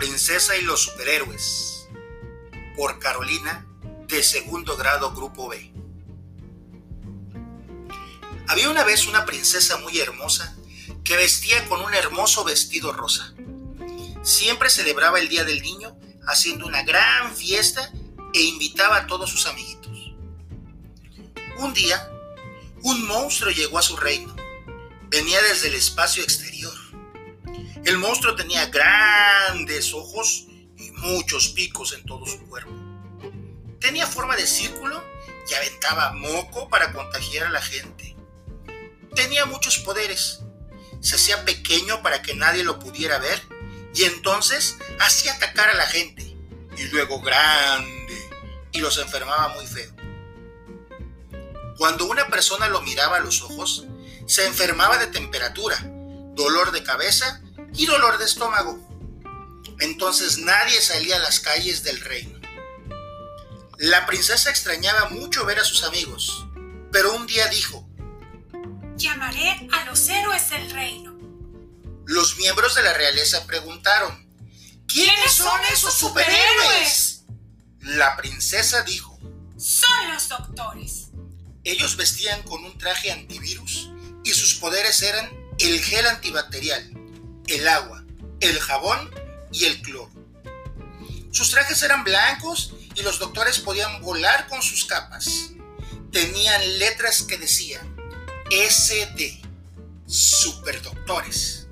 princesa y los superhéroes por Carolina de segundo grado grupo B. Había una vez una princesa muy hermosa que vestía con un hermoso vestido rosa. Siempre celebraba el Día del Niño haciendo una gran fiesta e invitaba a todos sus amiguitos. Un día, un monstruo llegó a su reino. Venía desde el espacio exterior. El monstruo tenía grandes ojos y muchos picos en todo su cuerpo. Tenía forma de círculo y aventaba moco para contagiar a la gente. Tenía muchos poderes. Se hacía pequeño para que nadie lo pudiera ver y entonces hacía atacar a la gente. Y luego grande y los enfermaba muy feo. Cuando una persona lo miraba a los ojos, se enfermaba de temperatura, dolor de cabeza y dolor de estómago. Entonces nadie salía a las calles del reino. La princesa extrañaba mucho ver a sus amigos, pero un día dijo, Llamaré a los héroes del reino. Los miembros de la realeza preguntaron, ¿quiénes son esos superhéroes? La princesa dijo, Son los doctores. ellos vestían con un traje antivirus y sus poderes eran el gel antibacterial, el agua, el jabón y el cloro. Sus trajes eran blancos y los doctores podían volar con sus capas. Tenían letras que decían SD, superdoctores.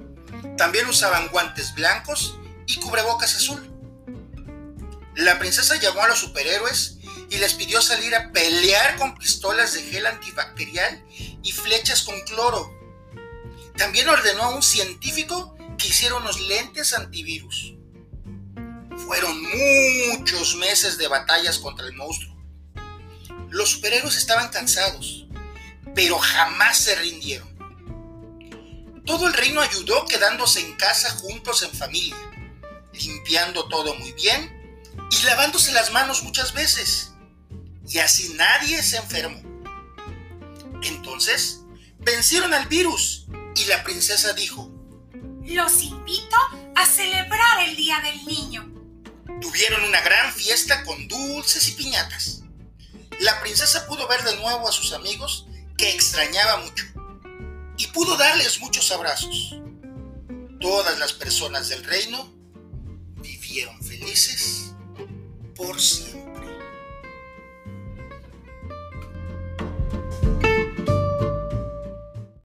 También usaban guantes blancos y cubrebocas azul. La princesa llamó a los superhéroes y les pidió salir a pelear con pistolas de gel antibacterial y flechas con cloro. También ordenó a un científico que hiciera unos lentes antivirus. Fueron muchos meses de batallas contra el monstruo. Los superhéroes estaban cansados, pero jamás se rindieron. Todo el reino ayudó quedándose en casa juntos en familia, limpiando todo muy bien y lavándose las manos muchas veces. Y así nadie se enfermó. Entonces, vencieron al virus y la princesa dijo, Los invito a celebrar el Día del Niño. Tuvieron una gran fiesta con dulces y piñatas. La princesa pudo ver de nuevo a sus amigos que extrañaba mucho y pudo darles muchos abrazos. Todas las personas del reino vivieron felices por siempre.